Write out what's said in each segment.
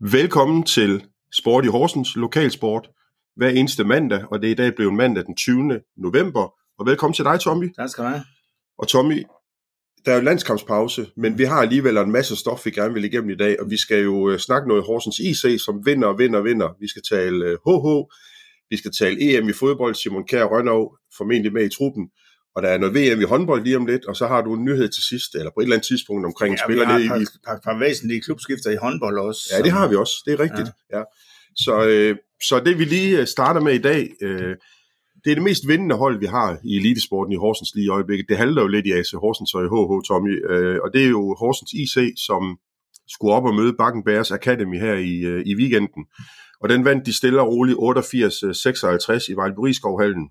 Velkommen til Sport i Horsens, lokalsport, hver eneste mandag, og det er i dag blevet mandag den 20. november. Og velkommen til dig, Tommy. Tak skal du have. Og Tommy, der er jo landskampspause, men vi har alligevel en masse stof, vi gerne vil igennem i dag, og vi skal jo øh, snakke noget Horsens IC, som vinder og vinder og vinder. Vi skal tale HH, øh, vi skal tale EM i fodbold, Simon Kjær Rønov formentlig med i truppen, og der er noget VM i håndbold lige om lidt, og så har du en nyhed til sidst, eller på et eller andet tidspunkt omkring Ja, spillerne vi har i... et par, par, par væsentlige klubskifter i håndbold også. Ja, det har vi også. Det er rigtigt. Ja. Ja. Så, øh, så det vi lige øh, starter med i dag, øh, det er det mest vindende hold, vi har i elitesporten i Horsens lige i øjeblikket. Det handler jo lidt i AC Horsens og i HH, Tommy. Øh, og det er jo Horsens IC, som skulle op og møde Bakken Bears Academy her i, øh, i weekenden. Og den vandt de stille og roligt 88-56 i Vejlburiskovhallen.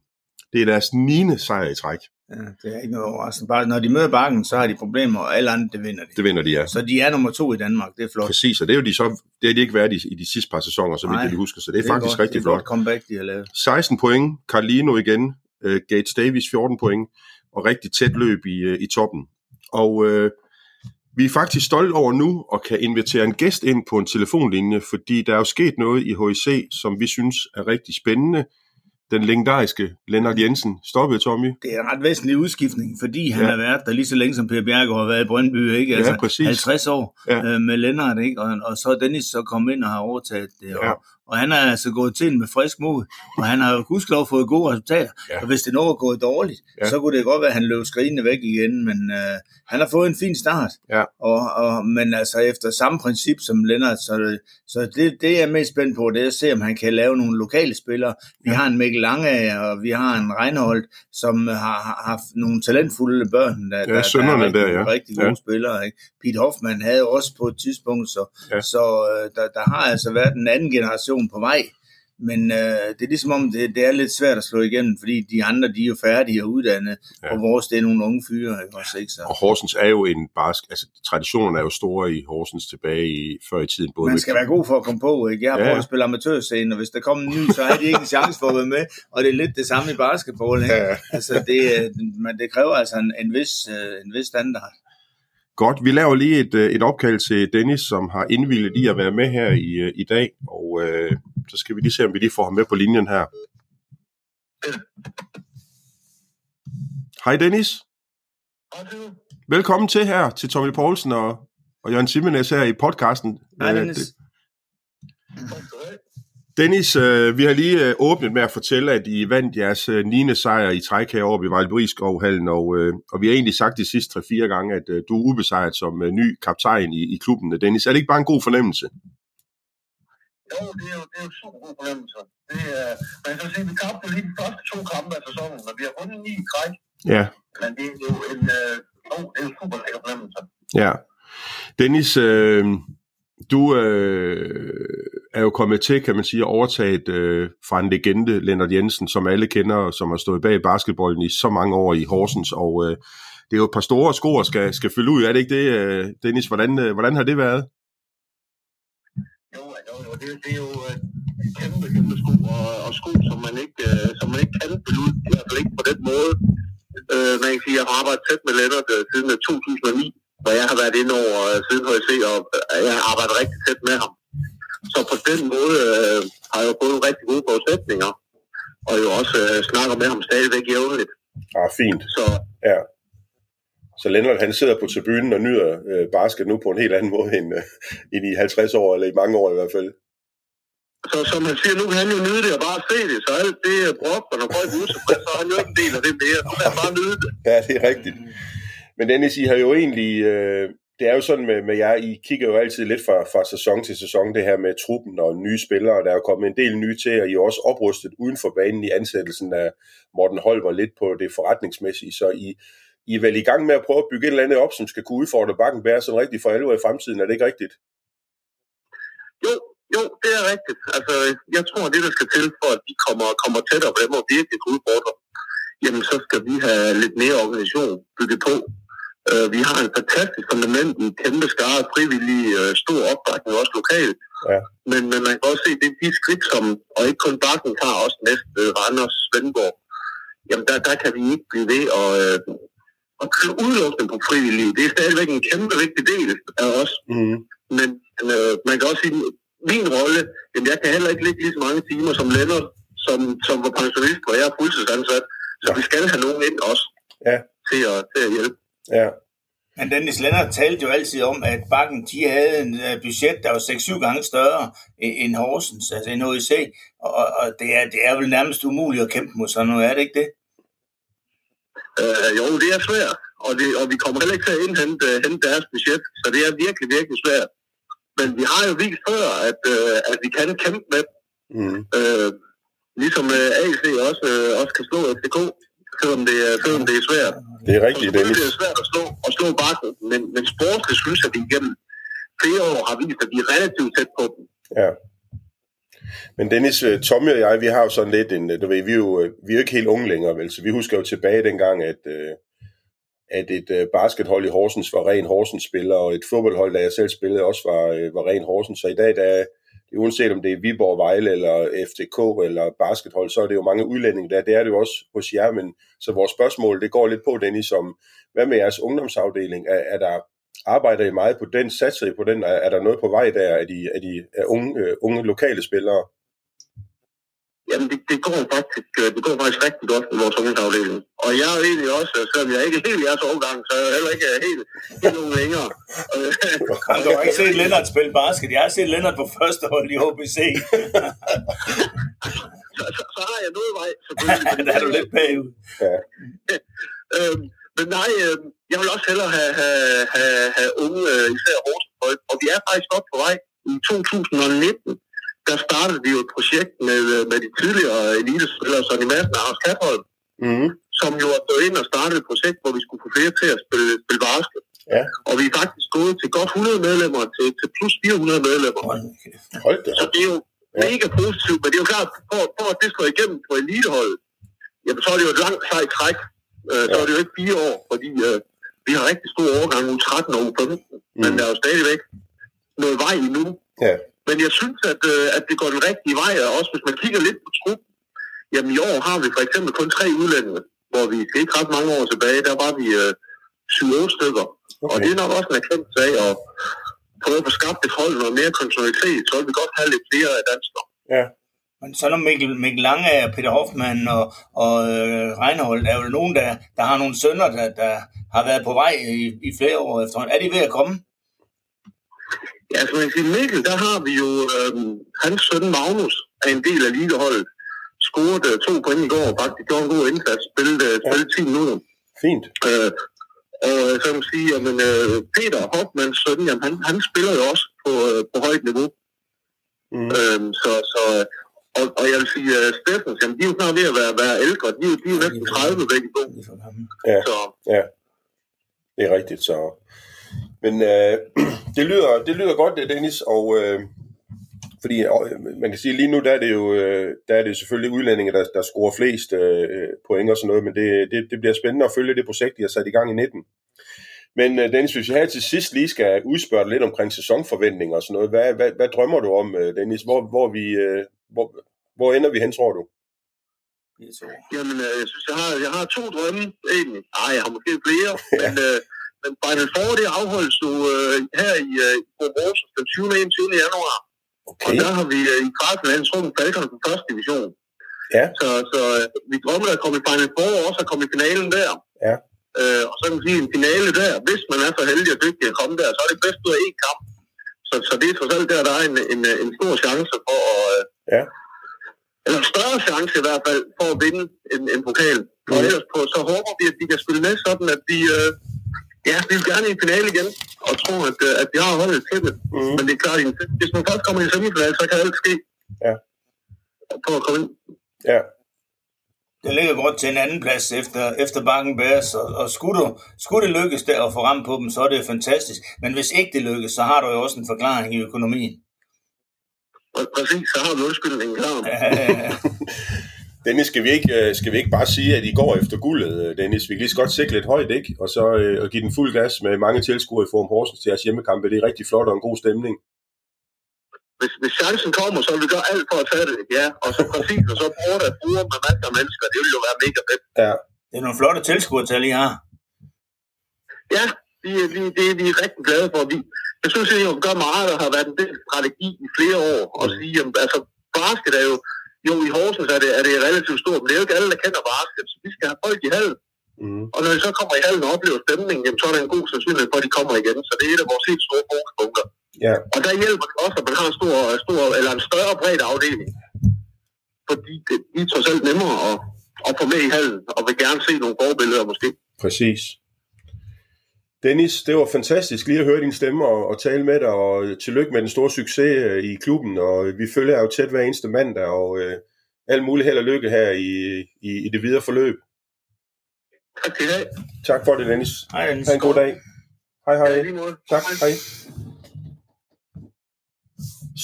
Det er deres 9. sejr i træk. Ja, det er ikke noget overraskende. Bare når de møder bakken, så har de problemer, og alle andre, det vinder de. Det vinder de, ja. Så de er nummer to i Danmark, det er flot. Præcis, og det er jo de så, det er de ikke været i, i de sidste par sæsoner, jeg lige husker, så det er, det er faktisk godt, rigtig det er flot. godt comeback, de har lavet. 16 point, Carlino igen, uh, Gates Davis 14 point, og rigtig tæt løb i, uh, i toppen. Og uh, vi er faktisk stolte over nu at kan invitere en gæst ind på en telefonlinje, fordi der er jo sket noget i HIC, som vi synes er rigtig spændende. Den legendariske Lennart Jensen stoppede, Tommy. Det er en ret væsentlig udskiftning, fordi han Ja. har været der lige så længe som Per Bjergård har været i Brøndby, ikke? Altså, Ja, præcis. 50 år Ja. øh, med Lennart, ikke? Og, og så er Dennis så kommet ind og har overtaget det. Ja. Og, han er altså gået til med frisk mod, og han har jo gudskelov fået gode resultater. Ja. Og hvis det nu var gået dårligt, Ja. ja. så kunne det godt være, at han løb skrigende væk igen, men øh, han har fået en fin start. Ja. Og, og, men altså efter samme princip som Lennart, så, så det, det jeg er mest spændt på, det er at se, om han kan lave nogle lokale spillere. Vi har en Mikkel Lange, og vi har en Reinhold, som har, har haft nogle talentfulde børn, der, der, sønnerne er rigtig, der, ja. rigtig gode Ja. ja. spillere. Ikke? Pete Hoffmann havde også på et tidspunkt, så, Ja. ja. så øh, der, der har altså været en anden generation på vej. Men øh, det er ligesom om, det, det er lidt svært at slå igennem, fordi de andre, de er jo færdige og uddannede, Ja. og vores, det er nogle unge fyre, også, ikke? Så. Og Horsens er jo en barsk, altså traditionen er jo store i Horsens tilbage i, før i tiden. Både Man med- skal være god for at komme på, ikke? Jeg har Ja. prøvet at spille amatørscene, og hvis der kommer en ny, så har de ikke en chance for at være med, og det er lidt det samme i basketball, ikke? Ja. Altså, det, øh, men det kræver altså en, en, vis, øh, en vis standard. Godt, vi laver lige et, øh, et opkald til Dennis, som har indvillet i at være med her i, øh, i dag, og øh, så skal vi lige se, om vi lige får ham med på linjen her. Hej Dennis, velkommen til her, til Tommy Poulsen og, og Jørgen Simenes her i podcasten. Øh, Dennis. det- Dennis, øh, vi har lige øh, åbnet med at fortælle, at I vandt jeres øh, 9. sejr i træk heroppe i Vejlebriskovhallen, og, øh, og vi har egentlig sagt de sidste 3-4 gange, at øh, du er ubesejret som øh, ny kaptajn i, i klubben. Dennis, er det ikke bare en god fornemmelse? Jo, det er jo, det er jo super god fornemmelse. Det er, man kan sige, vi tabte lige de første to kampe af sæsonen, og vi har vundet ni i træk. Ja. Men det er jo en, øh, jo, det er jo super lækker fornemmelse. Ja. Dennis, øh, du øh, er jo kommet til, kan man sige, overtaget øh, fra en legende, Lennart Jensen, som alle kender, og som har stået bag basketballen i så mange år i Horsens, og øh, det er jo et par store sko, der skal, skal fylde ud. Er det ikke det, øh, Dennis? Hvordan, øh, hvordan har det været? Jo, jo, jo det, det er jo øh, kæmpe, kæmpe sko, og, og sko, som man ikke, øh, som man ikke kan spille ud, i hvert fald ikke på den måde. Øh, man kan sige, at jeg har arbejdet tæt med Lennart øh, siden øh, 2009, hvor jeg har været inde over øh, siden HC, og øh, jeg har arbejdet rigtig tæt med ham. Så på den måde øh, har jeg jo fået nogle rigtig gode forudsætninger, og jo også øh, snakker med ham stadigvæk jævnligt. Ah, fint. Så Ja. Så Lennart, han sidder på tribunen og nyder øh, basket nu på en helt anden måde end, øh, end i 50 år, eller i mange år i hvert fald. Så som han siger, nu kan han jo nyde det og bare se det, så alt det er brugt, og når folk er utilfredse, så er han jo ikke en del af det mere. Nu kan han bare nyde det. Ja, det er rigtigt. Men Dennis, I har jo egentlig, øh, det er jo sådan med, med jer, I kigger jo altid lidt fra, fra sæson til sæson, det her med truppen og nye spillere, der er jo kommet en del nye til, og I er også oprustet uden for banen i ansættelsen af Morten Holmer lidt på det forretningsmæssige, så I, I er vel i gang med at prøve at bygge et eller andet op, som skal kunne udfordre Bakken Bær sådan rigtigt for alvor i fremtiden, er det ikke rigtigt? Jo, jo, det er rigtigt. Altså, jeg tror, det, der skal til, for at vi kommer, kommer tættere på dem og virkelig kan udfordre, jamen så skal vi have lidt mere organisation bygget på. Uh, vi har en fantastisk fundament, en kæmpe skare af frivillige, uh, stor opbakning også lokalt. Ja. Men, men man kan også se, det er de skridt, som, og ikke kun Bakken tager også næste uh, Randers, Svendborg, jamen der, der kan vi ikke blive ved at, uh, at køre udelukkende på frivillige. Det er stadigvæk en kæmpe vigtig del af os. Mm. Men øh, man kan også sige, min rolle, jamen jeg kan heller ikke ligge lige så mange timer som Lennart, som, som var pensionist, hvor jeg er fuldtidsansat. Så vi skal have nogen ind også Ja. til, at, til at hjælpe. Ja. Men Dennis Lennart talte jo altid om, at Bakken de havde en øh, budget, der var 6-7 gange større end Horsens, altså en og, og- og det, er, det er vel nærmest umuligt at kæmpe mod sådan noget, er det ikke det? Øh, jo, det er svært, og, det, og vi kommer heller ikke til at indhente hente deres budget, så det er virkelig, virkelig svært. Men vi har jo vist før, at, øh, at vi kan kæmpe med, Mm. øh, ligesom øh, AC også, øh, også kan slå FCK, selvom det, er- selvom det er svært. Det er rigtigt, Dennis. er det svært at slå, at slå bakken, men, men sportsligt synes jeg, at vi igennem flere år har vist, at vi er relativt tæt på dem. Ja. Men Dennis, øh, Tommy og jeg, vi har jo sådan lidt en, øh, du ved, vi er jo, øh, vi er jo ikke helt unge længere, vel? Så vi husker jo tilbage dengang, at, at et baskethold i Horsens var ren Horsens-spiller, og et fodboldhold, der jeg selv spillede, også var, var ren Horsens. Så i dag, der er, uanset om det er Viborg, Vejle eller FTK eller baskethold, så er det jo mange udlændinge der. Det er det jo også hos jer, men så vores spørgsmål, det går lidt på, Dennis, som hvad med jeres ungdomsafdeling? Er, er der arbejder I meget på den? Satser I på den? Er, er der noget på vej der? Er de, er de er unge, øh, unge lokale spillere? Jamen, det, det, går faktisk, øh, det går faktisk rigtig godt med vores ungdomsafdeling. Og jeg er jo egentlig også, øh, selvom jeg ikke er helt i jeres overgang, så er jeg heller ikke helt, helt nogen længere. Øh, du har ikke set Lennart spille basket. Jeg har set Lennart på første hold i HBC. så, så, så har jeg noget vej, selvfølgelig. der er du lidt bagud. Ja. øhm, men nej, øh, jeg vil også hellere have, have, have, have unge, øh, især Horsens og vi er faktisk godt på vej. I 2019, der startede vi jo et projekt med, øh, med de tidligere elitespillere, Sonny Madsen og Anders Katholm, Mm-hmm. som jo er gået ind og startet et projekt, hvor vi skulle få flere til at spille, spille basket. Ja. Og vi er faktisk gået til godt 100 medlemmer, til, til plus 400 medlemmer. Nu kæft. Hold da. Så det er jo Ja. mega positivt, men det er jo klart, for, for at det slår igennem på eliteholdet, jamen så er det jo et langt sejt træk. Øh, så Ja. er det jo ikke fire år, fordi øh, vi har rigtig stor overgang u 13 og u 15, mm. men Mm. der er jo stadigvæk noget vej endnu. Ja. Men jeg synes, at, øh, at det går den rigtige vej, og også hvis man kigger lidt på trup, jamen i år har vi for eksempel kun tre udlændinge, hvor vi skal ikke ret mange år tilbage, der var vi øh, 7-8 stykker. Okay. Og det er nok også en erkendelse af at prøve at få skabt et hold noget mere kontinuitet, så vil vi godt have lidt flere danskere. Ja. Men så der Mikkel, Mikkel Lange, Peter Hoffmann og, og øh, Reinhold, er jo nogen, der, der har nogle sønner, der, der har været på vej i, i flere år efterhånden. Er de ved at komme? Ja, altså man kan sige, Mikkel, der har vi jo øhm, hans søn Magnus, er en del af ligaholdet, scorede øh, to point i går, faktisk gjorde en god indsats, spillede, øh, spillede 10 minutter. Fint. Øh, og øh, så kan man sige, at øh, Peter Hoffmanns søn, jamen, han, han spiller jo også på, øh, på højt niveau. Mm. Øhm, så, så, og, og jeg vil sige, at uh, Steffens, jamen, de er jo snart ved at være, være ældre. De, er de er jo næsten 30 begge to. Ja. Så Det er rigtigt, så... Men øh, det, lyder, det lyder godt, det Dennis, og øh, fordi øh, man kan sige, lige nu der er det jo øh, der er det selvfølgelig udlændinge, der, der scorer flest øh, point og sådan noget, men det, det, det bliver spændende at følge det projekt, de har sat i gang i 19. Men øh, Dennis, hvis jeg her til sidst lige skal udspørge lidt omkring sæsonforventninger og sådan noget, hvad, hvad, hvad drømmer du om, øh, Dennis? Hvor, hvor, vi, øh, hvor, hvor ender vi hen, tror du? Jamen, øh, jeg synes, jeg har, jeg har to drømme, egentlig. Nej, jeg har måske flere, men, øh, men Final Four, det afholdes jo øh, her i øh, den 20. og 21. januar. Og Okay. der har vi øh, i kvartfinalen trukket Falcon på første division. Ja. Så, så øh, vi drømmer at komme i Final Four, og også at komme i finalen der. Ja. Øh, og så kan man sige, en finale der, hvis man er så heldig og dygtig at komme der, så er det bedst ud af én kamp. Så, så det er trods alt der, der er en, en, en stor chance for at... Øh, Ja. Eller en større chance i hvert fald for at vinde en, en pokal. Og Mhm. ellers på, så håber vi, at vi kan spille med sådan, at vi... Øh, ja, vi vil gerne i finale igen, og tror, at, øh, at vi har holdet til det. Mm. Men det er klart, at hvis man først kommer i en semifinal, så kan alt ske. Ja. For at komme ind. Ja. Det ligger godt til en anden plads efter, efter bakken bæres, og, og skulle, du, skulle det lykkes der at få ramt på dem, så er det fantastisk. Men hvis ikke det lykkes, så har du jo også en forklaring i økonomien. Og præcis, så har vi undskyldningen klar. Dennis, skal vi, ikke, øh, skal vi ikke bare sige, at I går efter guldet, øh, Dennis? Vi kan lige så godt sikre lidt højt, ikke? Og så øh, og give den fuld gas med mange tilskuere i Forum Horsens til jeres hjemmekampe. Det er rigtig flot og en god stemning. Hvis, hvis chancen kommer, så vil vi gøre alt for at tage det. Ja, og så præcis, og så bruger det bruger med masser af mennesker. Det vil jo være mega fedt. Ja, Det er nogle flotte tilskuertal, I har. Ja, vi, vi, det er vi er rigtig glade for. Vi, jeg synes, at jeg gør meget, der har været en del strategi i flere år, og Mm. sige, jamen, altså, basket er jo, jo i Horsens er det, er det relativt stort, men det er jo ikke alle, der kender basket, så vi skal have folk i hallen. Mm. Og når de så kommer i hallen og oplever stemningen, jamen, så er der en god sandsynlighed for, at de kommer igen. Så det er et af vores helt store fokuspunkter. Ja. Og der hjælper det også, at man har en stor, stor eller en større bred afdeling. Fordi det de er trods alt nemmere at, at få med i hallen, og vil gerne se nogle forbilleder måske. Præcis. Dennis, det var fantastisk lige at høre din stemme og, og tale med dig, og tillykke med den store succes øh, i klubben, og vi følger jo tæt hver eneste mandag, og øh, alt muligt held og lykke her i, i, i det videre forløb. Tak have. Tak for det, Dennis. Hej, Dennis. Ha' en god dag. Hej Ja, hej. måde. Tak, hej.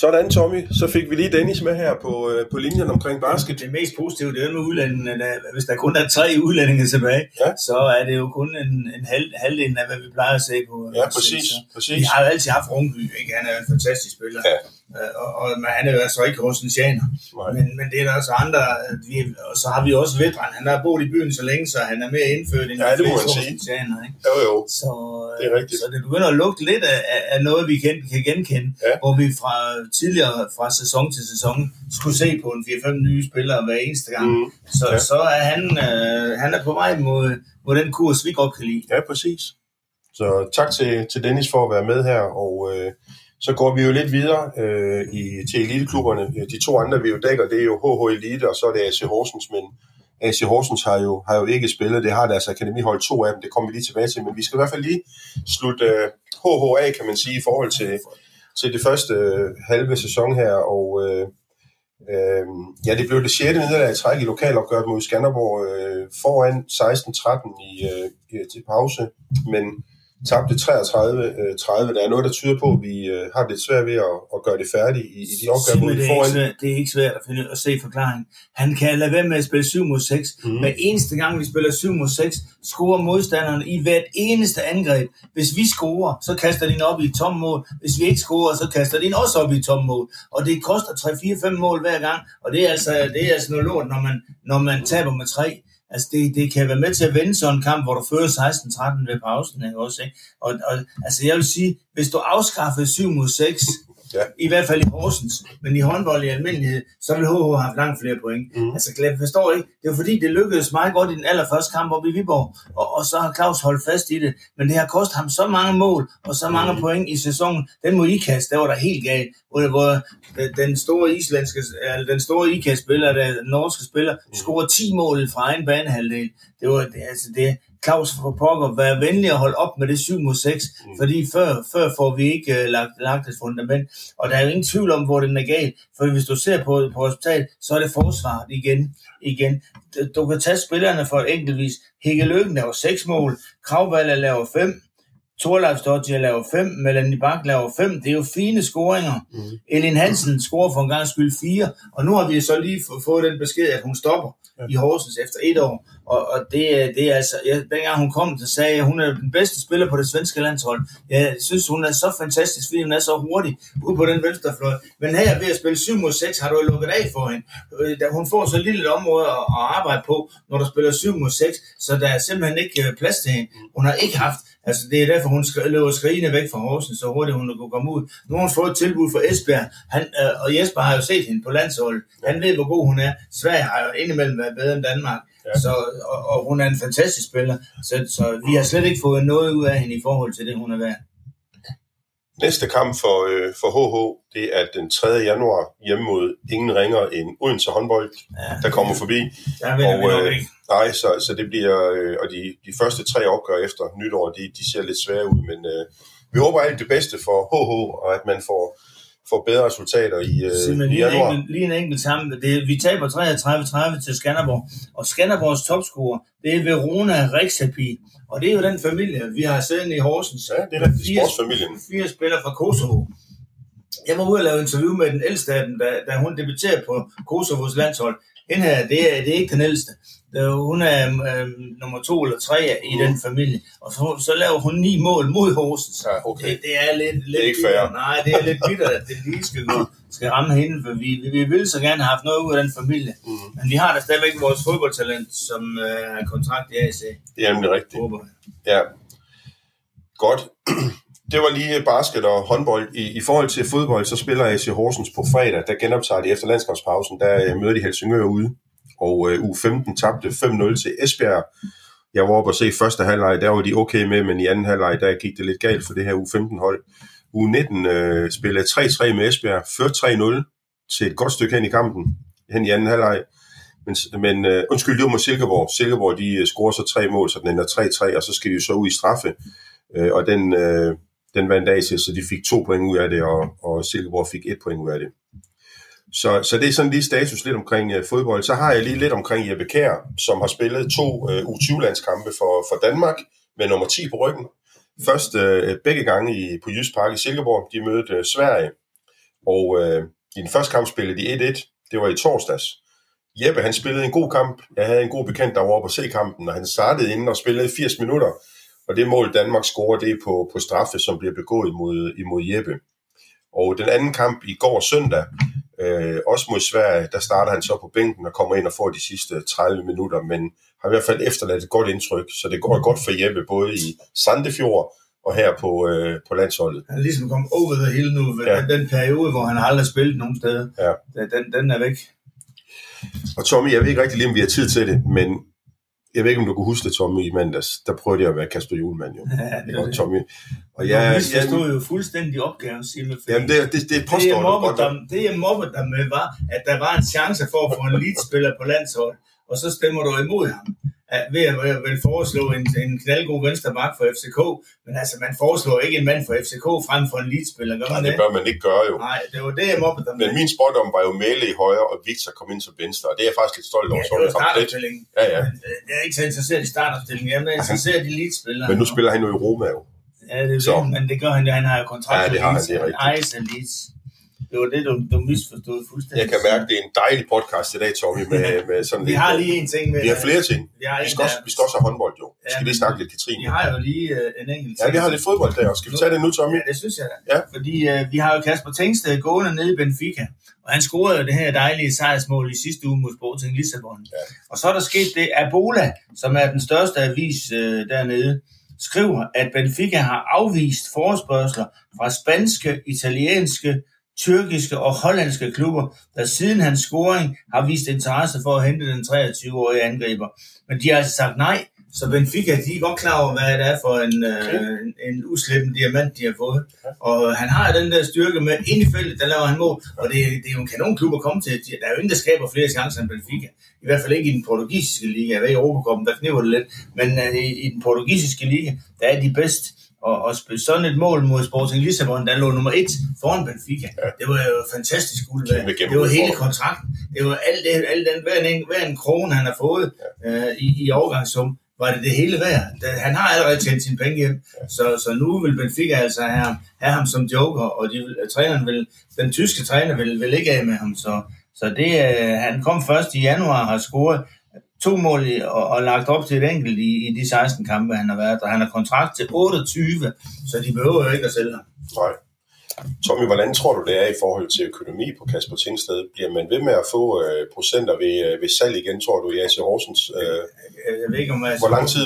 Sådan, Tommy. Så fik vi lige Dennis med her på, øh, på linjen omkring basket. Det mest positive, det er med udlændingene, at hvis der kun er tre udlændinge tilbage, Ja. så er det jo kun en, en halv, halvdelen af, hvad vi plejer at se på. Ja, præcis. Så, præcis. vi har jo altid haft Rungby, ikke? Han er en fantastisk spiller. Ja. Øh, Og, og, han er jo altså ikke Rosentianer. Nej. Men, men det er der også andre. øh, Vi, og så har vi også Vedran. Han har boet i byen så længe, så han er mere indført end Ja, de det må man sige. Ikke? Jo, jo. Så, Det er rigtigt. så det begynder at lugte lidt af, af- noget, vi kan, kan genkende, Ja. hvor vi fra tidligere fra sæson til sæson skulle se på en 4-5 nye spillere hver eneste gang. Mm. Så, ja. så er han, øh, han er på vej mod, mod den kurs, vi godt kan lide. Ja, præcis. Så tak til, til Dennis for at være med her, og øh, så går vi jo lidt videre øh, i, til eliteklubberne. Øh, de to andre, vi jo dækker, det er jo HH Elite, og så er det AC Horsens, men AC Horsens har jo, har jo ikke spillet. Det har deres akademihold to af dem, det kommer vi lige tilbage til, men vi skal i hvert fald lige slutte øh, HHA, kan man sige, i forhold til, til det første øh, halve sæson her, og øh, øh, ja, det blev det sjette nederlag i træk i lokalopgøret mod Skanderborg øh, foran 16-13 i, øh, i, til pause, men tabte 33-30. Der er noget, der tyder på, at vi øh, har lidt svært ved at, at gøre det færdigt i, i de opgør, hvor vi det, er ikke foran. svært, det er ikke svært at, finde, at se forklaringen. Han kan lade være med at spille 7 mod 6. Mhm. Mm. Hver eneste gang, vi spiller 7 mod 6, scorer modstanderne i hvert eneste angreb. Hvis vi scorer, så kaster de den op i et tom mål. Hvis vi ikke scorer, så kaster de den også op i et tom mål. Og det koster 3-4-5 mål hver gang. Og det er altså, det er altså noget lort, når man, når man taber med 3. Altså, det, det kan være med til at vende sådan en kamp, hvor du fører 16-13 ved pausen, ikke også, ikke? Og, og, altså, jeg vil sige, hvis du afskaffede 7 mod 6, Ja. i hvert fald i Horsens, men i håndbold i almindelighed, så vil HH have langt flere point. Mm. Altså, jeg forstår ikke, det er fordi, det lykkedes meget godt i den allerførste kamp op i Viborg, og, og så har Claus holdt fast i det, men det har kostet ham så mange mål, og så mange Mhm. point i sæsonen, den må IKAST, der var der helt galt, hvor, hvor den store islandske, eller den store IKAST-spiller, den norske spiller, Mhm. scorer 10 mål fra egen banehalvdel. Det var, det, altså det, Claus for pokker, vær venlig at holde op med det 7 mod 6, Mm. fordi før, før får vi ikke uh, lagt, lagt et fundament. Og der er jo ingen tvivl om, hvor den er galt, for hvis du ser på, på hospitalet, så er det forsvaret igen. igen. Du kan tage spillerne for enkeltvis. Hække Lykken laver 6 mål, Kravballe laver 5, Torleif Dodger laver 5, Melanie Bak laver 5. Det er jo fine scoringer. Mhm. Elin Hansen scorer for en gang skyld 4, og nu har vi så lige få- fået den besked, at hun stopper Ja. i Horsens efter et år. Og, og det, det er altså, jeg, dengang hun kom, så sagde jeg, at hun er den bedste spiller på det svenske landshold. Jeg synes, hun er så fantastisk, fordi hun er så hurtig ude på den venstrefløj. Men her ved at spille 7 mod 6, har du lukket af for hende. Øh, hun får så lille et område at, at arbejde på, når du spiller 7 mod 6, så der er simpelthen ikke øh, plads til hende. Hun har ikke haft Altså, det er derfor, hun løber skrigende væk fra Horsens, så hurtigt hun kunne komme ud. Nu har hun fået et tilbud fra Esbjerg, han, øh, og Jesper har jo set hende på landsholdet. Han ved, hvor god hun er. Sverige har jo indimellem været bedre end Danmark. Ja. Ja. Så, og, og, hun er en fantastisk spiller. Så, så vi har slet ikke fået noget ud af hende i forhold til det, hun er værd. Næste kamp for, øh, for HH, det er den 3. januar hjemme mod ingen ringer end Odense håndbold, Ja. der kommer forbi. Vi Og, øh. Nej, så, så det bliver, øh, og de, de første tre opgør efter nytår, de, de ser lidt svære ud, men øh, vi håber alt det bedste for HH, og at man får, får bedre resultater i, øh, i lige, en januar. lige en enkelt sammen. Det, vi taber 33-30 til Skanderborg, og Skanderborgs topscorer, det er Verona Rexapi, og det er jo den familie, vi har siddende i Horsens. Ja, det er rigtig Fire- sportsfamilien. Fire spillere fra Kosovo. Jeg var ude og lave interview med den ældste af dem, da, da hun debuterede på Kosovos landshold. Hende her, det er, det er ikke den ældste. Det er- Hun er øhm, nummer to eller tre i Mm. den familie. Og så, så laver hun ni mål mod Horsens. Ja, okay. Det, det er lidt, lidt ikke fair. bittert. Nej, det er lidt bittert, at det lige skal, gå, skal ramme hende, for vi, vi, vi vil så gerne have haft noget ud af den familie. Mm. Men vi har da stadigvæk vores fodboldtalent, som øh, har kontrakt i AC. Det er nemlig rigtigt. Håber. Ja. Godt. det var lige basket og håndbold. I, I forhold til fodbold, så spiller AC Horsens på fredag. Der genoptager de efter landskampspausen. Der øh, møder de Helsingør ude. Og øh, U15 tabte 5-0 til Esbjerg. Jeg var oppe og se første halvleg, der var de okay med, men i anden halvleg, der gik det lidt galt for det her U15-hold. U19 øh, spillede 3-3 med Esbjerg, før 3-0 til et godt stykke hen i kampen, hen i anden halvleg. Men, men øh, undskyld, det var mod Silkeborg. Silkeborg, de øh, scorer så tre mål, så den ender 3-3, og så skal de jo så ud i straffe. Øh, og den, øh, den vandt af til, så de fik to point ud af det, og, og Silkeborg fik et point ud af det. Så, så det er sådan lige status lidt omkring øh, fodbold. Så har jeg lige lidt omkring Jeppe Kær, som har spillet to øh, U20-landskampe for, for Danmark med nummer 10 på ryggen. Først øh, begge gange i, på Jysk Park i Silkeborg. De mødte øh, Sverige, og øh, i den første kamp spillede de 1-1. Det var i torsdags. Jeppe, han spillede en god kamp. Jeg havde en god bekendt, der var oppe på se kampen, og han startede inden og spillede 80 minutter. Og det mål, Danmark scorer, det er på, på straffe, som bliver begået imod, imod Jeppe. Og den anden kamp i går søndag, øh, også mod Sverige, der starter han så på bænken og kommer ind og får de sidste 30 minutter, men har i hvert fald efterladt et godt indtryk, så det går godt for Jeppe, både i Sandefjord og her på, øh, på landsholdet. Han er ligesom kommet over det hele nu, ja. den, den periode, hvor han aldrig har spillet nogen steder, ja. den, den er væk. Og Tommy, jeg ved ikke rigtig lige, om vi har tid til det, men jeg ved ikke, om du kunne huske det, Tommy, i mandags. Der prøvede jeg at være Kasper Julemand, jo. Ja, det var og Tommy. Og jeg, jeg stod jo fuldstændig opgaven, Simme. Jamen, det, det, det påstår det, jeg du godt. Der, det, jeg mobbede dig med, var, at der var en chance for at få en leadspiller på landshold, og så stemmer du imod ham ved at vil foreslå en, en knaldgod venstreback for FCK, men altså man foreslår ikke en mand for FCK frem for en leadspiller, gør man Nej, det? bør man ikke gøre jo. Nej, det var det, jeg mobbede dig med. Men min spådom var jo Mæle i højre, og Victor kom ind som venstre, og det er jeg faktisk lidt stolt over. Ja, det var startopstillingen. Ja, ja. Øh, jeg er ikke så interesseret i startopstillingen, jeg er interesseret i leadspillere. Men nu spiller han jo i Roma jo. Ja, det er det, men det gør han, han har jo kontrakt ja, det har han, det er rigtigt. Leeds. Det var det, du, du misforstod fuldstændig. Jeg kan mærke, det er en dejlig podcast i dag, Tommy, med, med sådan Vi har lige en ting med... Vi har flere ting. Vi, har vi, skal, også, vi skal også have håndbold, jo. Vi skal lige snakke lidt, Katrine. Vi har jo lige uh, en enkelt ting. Ja, vi har lidt fodbold der Skal vi tage det nu, Tommy? Ja, det synes jeg da. Ja. Fordi uh, vi har jo Kasper Tengsted gående nede i Benfica, og han scorede jo det her dejlige sejrsmål i sidste uge mod Sporting Lissabon. Ja. Og så er der sket det, Abola, som er den største avis uh, dernede, skriver, at Benfica har afvist forespørgseler fra spanske, italienske, tyrkiske og hollandske klubber, der siden hans scoring har vist interesse for at hente den 23-årige angriber. Men de har altså sagt nej, så Benfica, de er godt klar over, hvad det er for en, øh, en uslippen diamant, de har fået. Og han har den der styrke med, ind i feltet, der laver han mål, og det, det er jo en kanonklub at komme til. Der er jo ingen, der skaber flere chancer end Benfica. I hvert fald ikke i den portugisiske liga. Ved, i Europacupen, der kniver det lidt. Men øh, i, i den portugisiske liga, der er de bedst og, og spille sådan et mål mod Sporting Lissabon, der lå nummer et foran Benfica. Ja. Det var jo fantastisk guld. Det var hele kontrakten. Det var alt, det, alt den, hver, en, hver en krone, han har fået ja. øh, i, i overgangssum, var det det hele værd. Han har allerede tjent sine penge hjem, ja. så, så nu vil Benfica altså have, have ham som joker, og de, træneren vil, den tyske træner vil, vil ikke af med ham. Så, så det, øh, han kom først i januar og har scoret to mål i, og, og lagt op til et enkelt i, i de 16 kampe, han har været, og han har kontrakt til 28, så de behøver jo ikke at sælge ham. Nej. Tommy, hvordan tror du, det er i forhold til økonomi på Kasper Tingsted? Bliver man ved med at få øh, procenter ved, øh, ved salg igen, tror du, i AC Horsens? Øh, jeg, ved ikke, om jeg Hvor lang tid?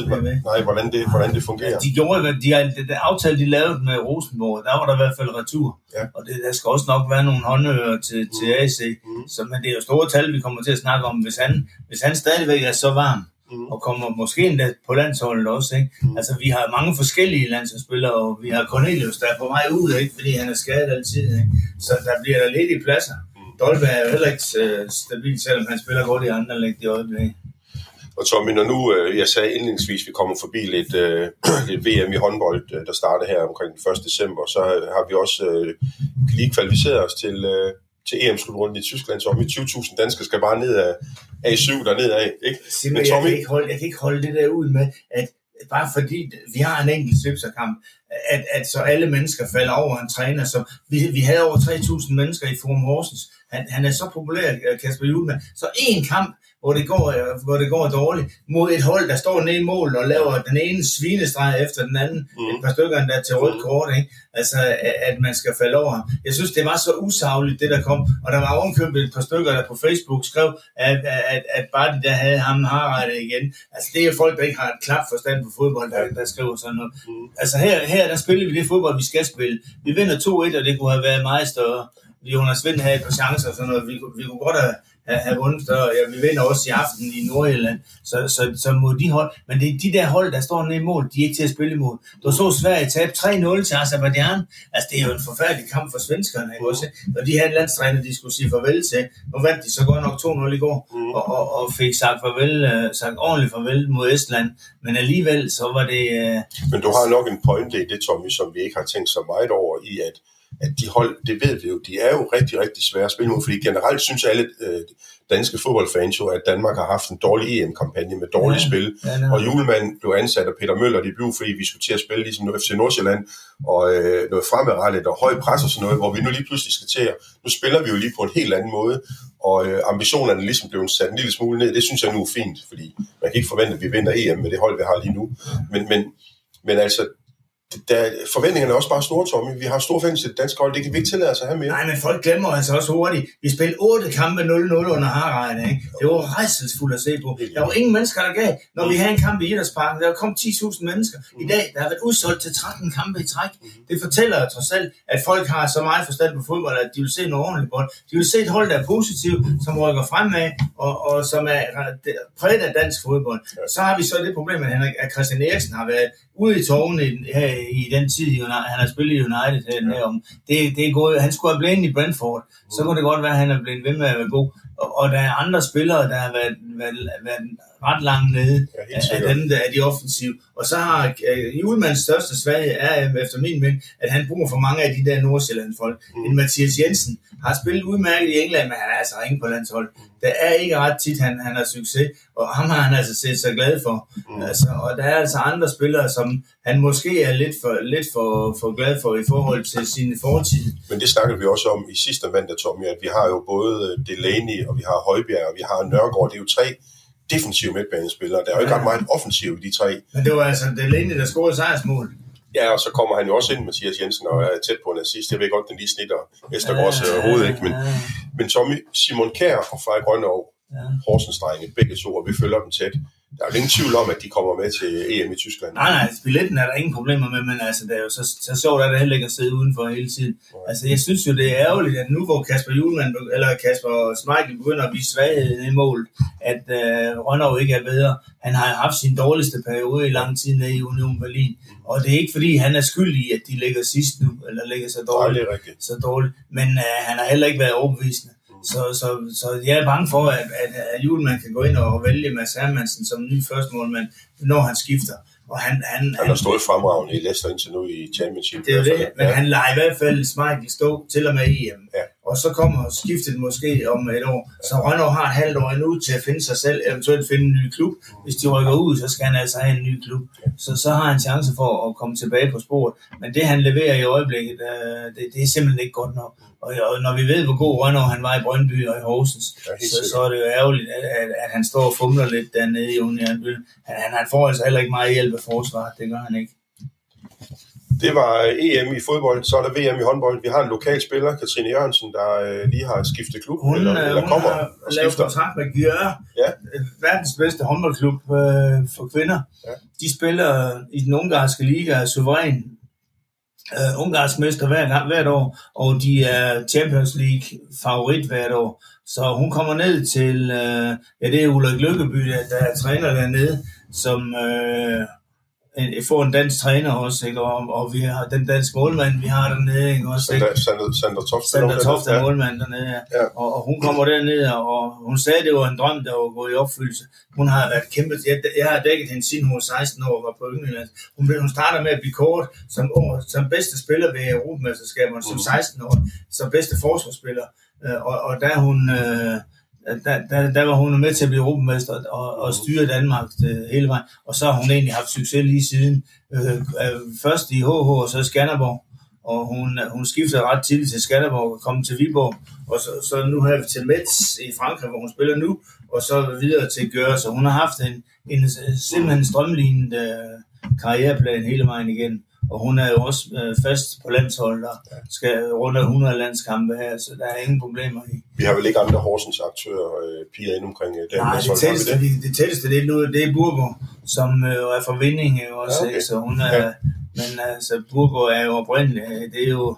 Nej, hvordan det, hvordan det fungerer? De gjorde, de, de, de aftale, de lavede med Rosenborg, der var der i hvert fald retur. Ja. Og det, der skal også nok være nogle håndører til, til AC. Mm. Så, men det er jo store tal, vi kommer til at snakke om. Hvis han, hvis han stadigvæk er så varm, mm. Og kommer måske endda på landsholdet også. Ikke? Mm. Altså, vi har mange forskellige landsholdsspillere, og vi har Cornelius, der er på vej ud, ikke? fordi han er skadet altid. Ikke? Så der bliver der lidt i pladser. Mm. Dolbe er jo heller ikke uh, stabil, selvom han spiller godt i andre læg i øjeblikket. Og Tommy, når nu, øh, jeg sagde indledningsvis, vi kommer forbi lidt, øh, lidt VM i håndbold, øh, der starter her omkring den 1. december, så har vi også øh, lige kvalificeret os til, øh, til EM-slutrunden i Tyskland, så vi 20.000 danskere skal bare ned af A7 dernede af. Ikke? Simon, Men Tommy... jeg, kan ikke holde, jeg kan ikke holde det der ud med, at bare fordi vi har en enkelt svipserkamp, at, at så alle mennesker falder over en træner. Så vi, vi havde over 3.000 mennesker i Forum Horsens. Han, han er så populær, Kasper Julemand. Så en kamp, hvor det, går, hvor det går dårligt, mod et hold, der står nede i mål og laver den ene svinestreg efter den anden, mm. et par stykker der til rødt mm. kort, ikke? altså at man skal falde over ham. Jeg synes, det var så usagligt, det der kom, og der var ovenkøbet et par stykker, der på Facebook skrev, at, at, at bare de der havde ham har det igen. Altså det er folk, der ikke har et klap forstand på fodbold, der, der skriver sådan noget. Mm. Altså her, her her, der spiller vi det fodbold, vi skal spille. Vi vinder 2-1, og det kunne have været meget større. Jonas Vind havde et par chancer og sådan noget. Vi, vi kunne godt have, have, have vundet større. Ja, vi vinder også i aften i Nordjylland. Så, så, så må de hold. Men det er de der hold, der står nede i mål, de er ikke til at spille imod. Du så Sverige tabe 3-0 til Azerbaijan. Altså, det er jo en forfærdelig kamp for svenskerne. Ikke også? Og de havde en landstræner, de skulle sige farvel til. Nu vandt de så godt nok 2-0 i går, og, og, og fik sagt, farvel, uh, sagt ordentligt farvel mod Estland. Men alligevel, så var det... Uh, Men du har nok en pointe i det, Tommy, som vi ikke har tænkt så meget over i, at at de hold, det ved vi jo, de er jo rigtig, rigtig svære at spille mod, fordi generelt synes alle øh, danske fodboldfans jo, at Danmark har haft en dårlig EM-kampagne med dårlige ja, spil, ja, og julemanden blev ansat af Peter Møller, det blev, fordi vi skulle til at spille ligesom FC Nordsjælland, og øh, noget fremadrettet og høj pres og sådan noget, hvor vi nu lige pludselig skal til at, nu spiller vi jo lige på en helt anden måde, og øh, ambitionerne ligesom blev sat en lille smule ned, det synes jeg nu er fint, fordi man kan ikke forvente, at vi vinder EM med det hold, vi har lige nu, men, men, men altså, der, forventningerne er også bare store, Tommy. Vi har stor forventning til det danske hold. Det kan vi ikke tillade os at have mere. Nej, men folk glemmer altså også hurtigt. Vi spillede otte kampe 0-0 under Harrejen. Ikke? Det var rejselsfuldt at se på. Der var ingen mennesker, der gav. Når vi havde en kamp i Idrætsparken, der kom 10.000 mennesker. I dag der har været udsolgt til 13 kampe i træk. Det fortæller trods alt, at folk har så meget forstand på fodbold, at de vil se noget ordentligt bold. De vil se et hold, der er positivt, som rykker fremad, og, og som er præget af dansk fodbold. Så har vi så det problem, at, Henrik, at Christian Eriksen har været ude i tårne her i den tid, han har spillet i United her, ja. om. Det, det er gået, han skulle have blevet i Brentford, så kunne det godt være, at han er blevet ved med at være god. Og, og der er andre spillere, der har været, været, været ret langt nede ja, af, af dem, der er de offensive. Og så har uh, Julemands største svaghed er, øh, efter min mening, at han bruger for mange af de der Nordsjælland folk. Mm. En Mathias Jensen har spillet udmærket i England, men han er altså ingen på landshold. Der er ikke ret tit, han, han har succes, og ham har han altså set sig glad for. Mm. Altså, og der er altså andre spillere, som han måske er lidt for, lidt for, for glad for i forhold til sine fortid. Men det snakkede vi også om i sidste mandag, Tommy, at vi har jo både Delaney, og vi har Højbjerg, og vi har Nørgaard. Det er jo tre defensive midtbanespillere. Der er jo ikke ret meget offensiv i de tre. Men det var altså Delaney, der scorede sejrsmål. Ja, og så kommer han jo også ind, Mathias Jensen, og er tæt på en assist. Jeg ved godt, den lige snitter Vestergaards ja, hoved, ikke? Men, ja. men Tommy, Simon Kær og Frederik Grønov, ja. Horsens drenge, begge to, og vi følger dem tæt der er jo ingen tvivl om, at de kommer med til EM i Tyskland. Nej, nej, billetten er der ingen problemer med, men altså, det er jo så, så sjovt, at det heller ikke at sidde udenfor hele tiden. Ja. Altså, jeg synes jo, det er ærgerligt, at nu hvor Kasper Julemand, eller Kasper Smeichel begynder at blive svaghed i mål, at uh, Rønnerv ikke er bedre. Han har haft sin dårligste periode i lang tid nede i Union Berlin, og det er ikke fordi, han er skyldig i, at de ligger sidst nu, eller ligger så dårligt. Nej, så dårligt. Men uh, han har heller ikke været overbevisende. Så, så, så jeg er bange for, at, at, at Julemand kan gå ind og vælge Mads Hermansen som ny førstemålmand, når han skifter. Og han, han, han har stået fremragende i Leicester indtil nu i Championship. Det er det, men ja. han lader i hvert fald Smeichel stå til og med EM. Ja. Og så kommer skiftet måske om et år. Så Rønner har et halvt år endnu til at finde sig selv, eventuelt finde en ny klub. Hvis de rykker ud, så skal han altså have en ny klub. Så, så har han chance for at komme tilbage på sporet. Men det han leverer i øjeblikket, det, det er simpelthen ikke godt nok. Og, og når vi ved, hvor god Rønner han var i Brøndby og i Horsens, så, så er det jo ærgerligt, at, at, han står og fumler lidt dernede i Union. Han, han, han får altså heller ikke meget hjælp af forsvaret, det gør han ikke. Det var EM i fodbold, så er der VM i håndbold. Vi har en lokal spiller, Katrine Jørgensen, der øh, lige har skiftet klub. Hun, eller, eller hun kommer har lavet kontrakt med Gjøre, ja. verdens bedste håndboldklub øh, for kvinder. Ja. De spiller i den ungarske liga suveræn uh, ungarsk mester hver gang, hvert år, og de er Champions League favorit hvert år. Så hun kommer ned til, uh, ja det er Ulrik Lykkeby, der, der er træner dernede, som uh, en, får en dansk træner også, ikke? Og, og vi har den danske målmand, vi har dernede, ikke? Også, ikke? Sander, Sander Toft. Sander Toft er målmand dernede, ja. ja. Og, og, hun kommer derned, og hun sagde, det var en drøm, der var gået i opfyldelse. Hun har været kæmpe, jeg, jeg har dækket hende siden hun var 16 år og var på Yngleland. Hun, hun starter med at blive kort som, som bedste spiller ved Europamesterskaberne, som 16 mm. år, som bedste forsvarsspiller. Øh, og, og der hun... Øh, der, der, der var hun med til at blive europamester og, og styre Danmark øh, hele vejen. Og så har hun egentlig haft succes lige siden. Øh, øh først i HH og så i Skanderborg. Og hun, hun skiftede ret tidligt til Skanderborg og kom til Viborg. Og så, så nu har vi til Metz i Frankrig, hvor hun spiller nu. Og så videre til Gøre. Så hun har haft en, en simpelthen strømlignet øh, karriereplan hele vejen igen og hun er jo også øh, fast på landshold, og skal runde 100 landskampe her, så der er ingen problemer i. Vi har vel ikke andre Horsens aktører, øh, piger ind omkring øh, Nej, det tætteste, det? Det, det tætteste det er, nu, det er Burgo, som øh, er fra Vinding også, ja, okay. så hun er, ja. Men altså, Burgård er jo oprindeligt, det er jo,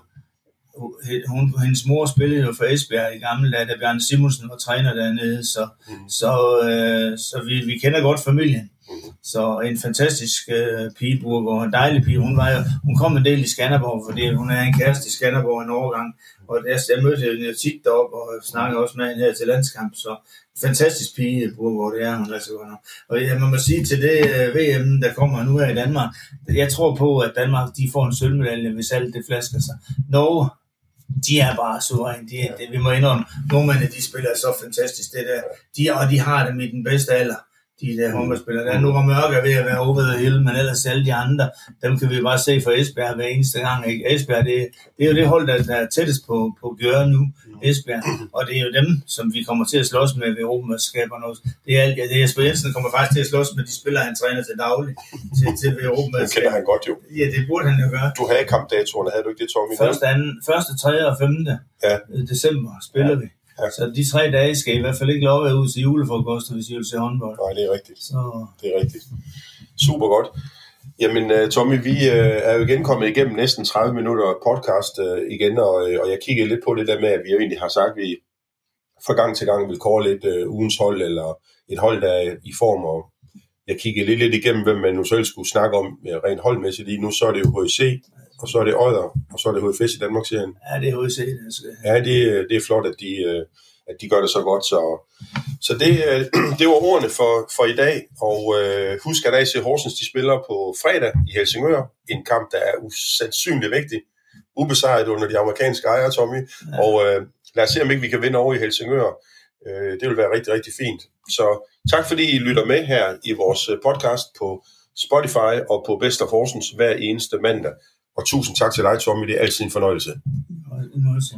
hun, hendes mor spillede jo for Esbjerg i gamle dage, da Bjørn Simonsen var træner dernede, så, mm. så, øh, så vi, vi kender godt familien. Mm. Så en fantastisk øh, pige, Burgård, en dejlig pige. Hun, var jo, hun kom en del i Skanderborg, fordi hun er en kæreste i Skanderborg en overgang. Og jeg, jeg mødte hende tit deroppe og snakkede også med hende her til landskamp. Så fantastisk pige, Burgård, det er hun altså godt Og jeg må sige til det øh, VM, der kommer nu her i Danmark, jeg tror på, at Danmark de får en sølvmedalje, hvis alt det flasker sig. Norge, de er bare suveræne. De, det, vi må indrømme, nogle af de spiller så fantastisk. Det der. De, og de har dem i den bedste alder de der håndboldspillere. Der er Nora Mørk er ved at være over the hill, men ellers alle de andre, dem kan vi bare se for Esbjerg hver eneste gang. Ikke? Esbjerg, det, det er jo det hold, der, der er tættest på, på Gør nu, Esbjerg. Og det er jo dem, som vi kommer til at slås med ved Europamesterskaberne. Det er, alt, ja, det er Jesper Jensen kommer faktisk til at slås med de spillere, han træner til daglig til, til ved Europamesterskaberne. Det kender han godt jo. Ja, det burde han jo gøre. Du havde kampdatoerne, havde du ikke det, Tommy? Første, anden, første, tredje og femte ja. december spiller ja. vi. Ja. Så de tre dage skal I, i hvert fald ikke lov at ud til julefrokost, hvis I vil se håndbold. Nej, det er rigtigt. Så... Det er rigtigt. Super godt. Jamen, uh, Tommy, vi uh, er jo igen kommet igennem næsten 30 minutter podcast uh, igen, og, og jeg kiggede lidt på det der med, at vi jo egentlig har sagt, at vi fra gang til gang vil kåre lidt uh, ugens hold, eller et hold, der er i form, og jeg kiggede lidt, lidt igennem, hvem man nu selv skulle snakke om rent holdmæssigt lige nu, så er det jo HIC, og så er det Odder, og så er det HFS i Danmark-serien. Ja, det er HFC. Det ja, det, det er flot, at de, øh, at de gør det så godt. Så, så det, øh, det var ordene for, for i dag, og øh, husk, at AC Horsens de spiller på fredag i Helsingør, en kamp, der er usandsynligt vigtig, ubesejret under de amerikanske ejere, Tommy, ja. og øh, lad os se, om ikke vi kan vinde over i Helsingør. Øh, det vil være rigtig, rigtig fint. Så tak fordi I lytter med her i vores podcast på Spotify og på Best of Horsens hver eneste mandag. Og tusind tak til dig, Tommy. Det er altid en fornøjelse. En fornøjelse.